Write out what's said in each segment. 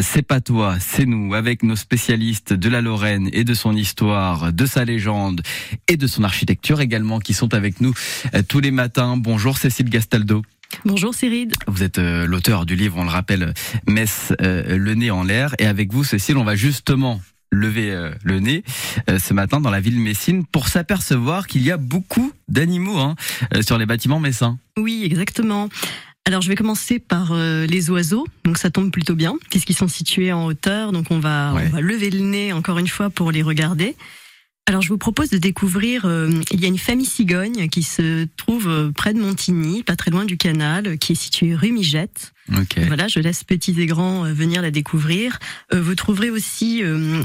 C'est pas toi, c'est nous, avec nos spécialistes de la Lorraine et de son histoire, de sa légende et de son architecture également qui sont avec nous euh, tous les matins. Bonjour Cécile Gastaldo. Bonjour Cyril. Vous êtes euh, l'auteur du livre, on le rappelle, Metz, euh, le nez en l'air. Et avec vous, Cécile, on va justement lever le nez ce matin dans la ville messine pour s'apercevoir qu'il y a beaucoup d'animaux hein, sur les bâtiments messins. Oui, exactement. Alors je vais commencer par les oiseaux, donc ça tombe plutôt bien puisqu'ils sont situés en hauteur, donc on va, on va lever le nez encore une fois pour les regarder. Alors je vous propose de découvrir, euh, il y a une famille cigogne qui se trouve euh, près de Montigny, pas très loin du canal, qui est située rue Migette. Voilà, je laisse petits et grands euh, venir la découvrir. vous trouverez aussi,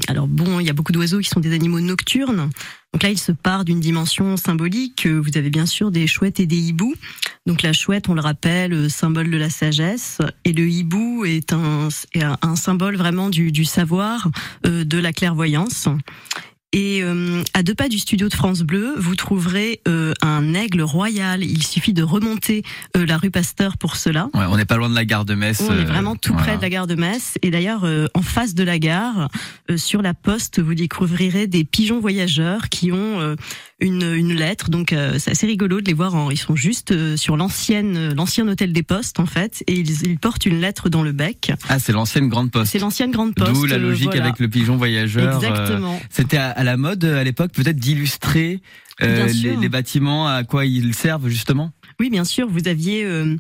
alors bon, il y a beaucoup d'oiseaux qui sont des animaux nocturnes. Donc là, il se part d'une dimension symbolique. Vous avez bien sûr des chouettes et des hiboux. Donc la chouette, on le rappelle, symbole de la sagesse, et le hibou est un, un symbole vraiment du, du savoir, de la clairvoyance. Et euh, à deux pas du studio de France Bleu, vous trouverez euh, un aigle royal. Il suffit de remonter euh, la rue Pasteur pour cela. Ouais, on n'est pas loin de la gare de Metz. On est vraiment tout près de la gare de Metz. Et d'ailleurs, en face de la gare, sur la poste, vous découvrirez des pigeons voyageurs qui ont une, une lettre. Donc c'est assez rigolo de les voir. En, ils sont juste sur l'ancienne l'ancien hôtel des postes en fait, et ils, ils, portent une lettre dans le bec. Ah, c'est l'ancienne grande poste. C'est l'ancienne grande poste. D'où la logique avec le pigeon voyageur. Exactement. C'était à la mode à l'époque, peut-être d'illustrer euh, les, bâtiments, à quoi ils servent justement? Oui, bien sûr. Vous aviez euh,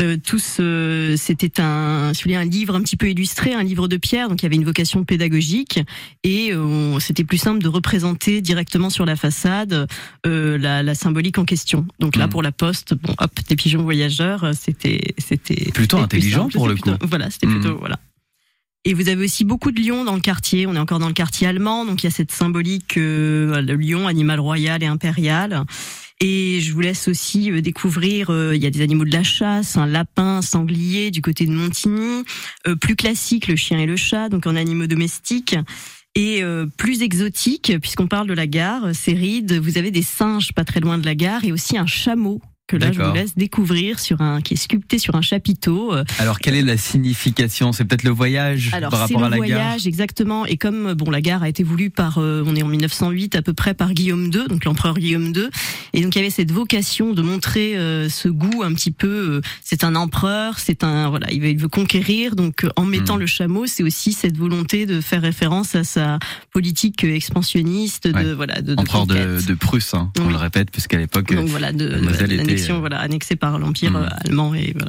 euh tous. Euh, c'était un, vous voulez, un livre un petit peu illustré, un livre de pierre. Donc il y avait une vocation pédagogique et c'était plus simple de représenter directement sur la façade la, la, symbolique en question. Donc là, hmm. pour la poste, bon, hop, des pigeons voyageurs, c'était, c'était plutôt intelligent pour le coup. Voilà, c'était plutôt hmm. voilà. Et vous avez aussi beaucoup de lions dans le quartier. On est encore dans le quartier allemand, donc il y a cette symbolique euh, le lion, animal royal et impérial. Et je vous laisse aussi euh, découvrir, euh, il y a des animaux de la chasse, un lapin, un sanglier du côté de Montigny, plus classique le chien et le chat, donc en animaux domestiques. Et plus exotique, puisqu'on parle de la gare, c'est Ride, vous avez des singes pas très loin de la gare et aussi un chameau que là je vous laisse découvrir sur un qui est sculpté sur un chapiteau. Euh. Alors quelle est la signification? C'est peut-être le voyage Alors, par rapport à la gare? le voyage exactement et comme bon la gare a été voulue par euh, on est en 1908 à peu près par Guillaume II donc l'empereur Guillaume II et donc il y avait cette vocation de montrer euh, ce goût un petit peu c'est un empereur, c'est un voilà, il veut, il veut conquérir donc en mettant hmm. le chameau, c'est aussi cette volonté de faire référence à sa politique expansionniste de voilà de, empereur de, de, Prusse hein, on le répète puisqu'à l'époque donc voilà de, euh, voilà, annexée par l'Empire hmm. euh, allemand et voilà.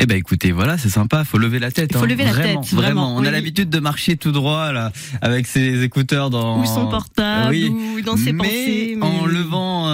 Eh ben écoutez, voilà, c'est sympa, faut lever la tête. Faut hein. lever la vraiment, tête, vraiment. On a l'habitude de marcher tout droit là, avec ses écouteurs dans ou son portable ou dans ses pensées. Mais en levant, euh, en levant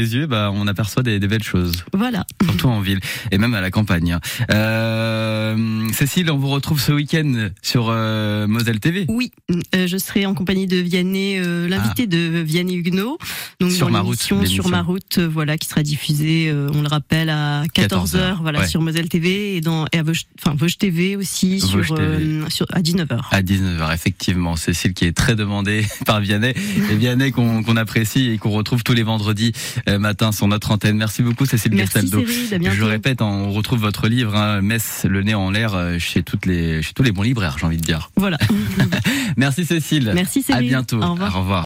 yeux, bah on aperçoit des, des, belles choses. Voilà. Surtout en ville et même à la campagne. Hein. Euh, Cécile, on vous retrouve ce week-end sur euh, Moselle TV. Oui, euh, je serai en compagnie de Vianney, euh, l'invité ah. de Vianney Huguenot. Donc sur ma route, sur ma route, voilà, qui sera diffusée, on le rappelle à 14 h voilà, sur Moselle TV et dans et à Vosges, enfin Vosges TV aussi sur, euh, sur, à 19h. À 19h, effectivement. Cécile qui est très demandée par Vianney et Vianney qu'on apprécie et qu'on retrouve tous les vendredis euh, matin sur notre antenne. Merci beaucoup Cécile Merci Je répète, on retrouve votre livre hein, Metz le nez en l'air euh, chez toutes les chez tous les bons libraires, j'ai envie de dire. Voilà. Merci Cécile. Merci Cécile. À bientôt. Au revoir. Au revoir.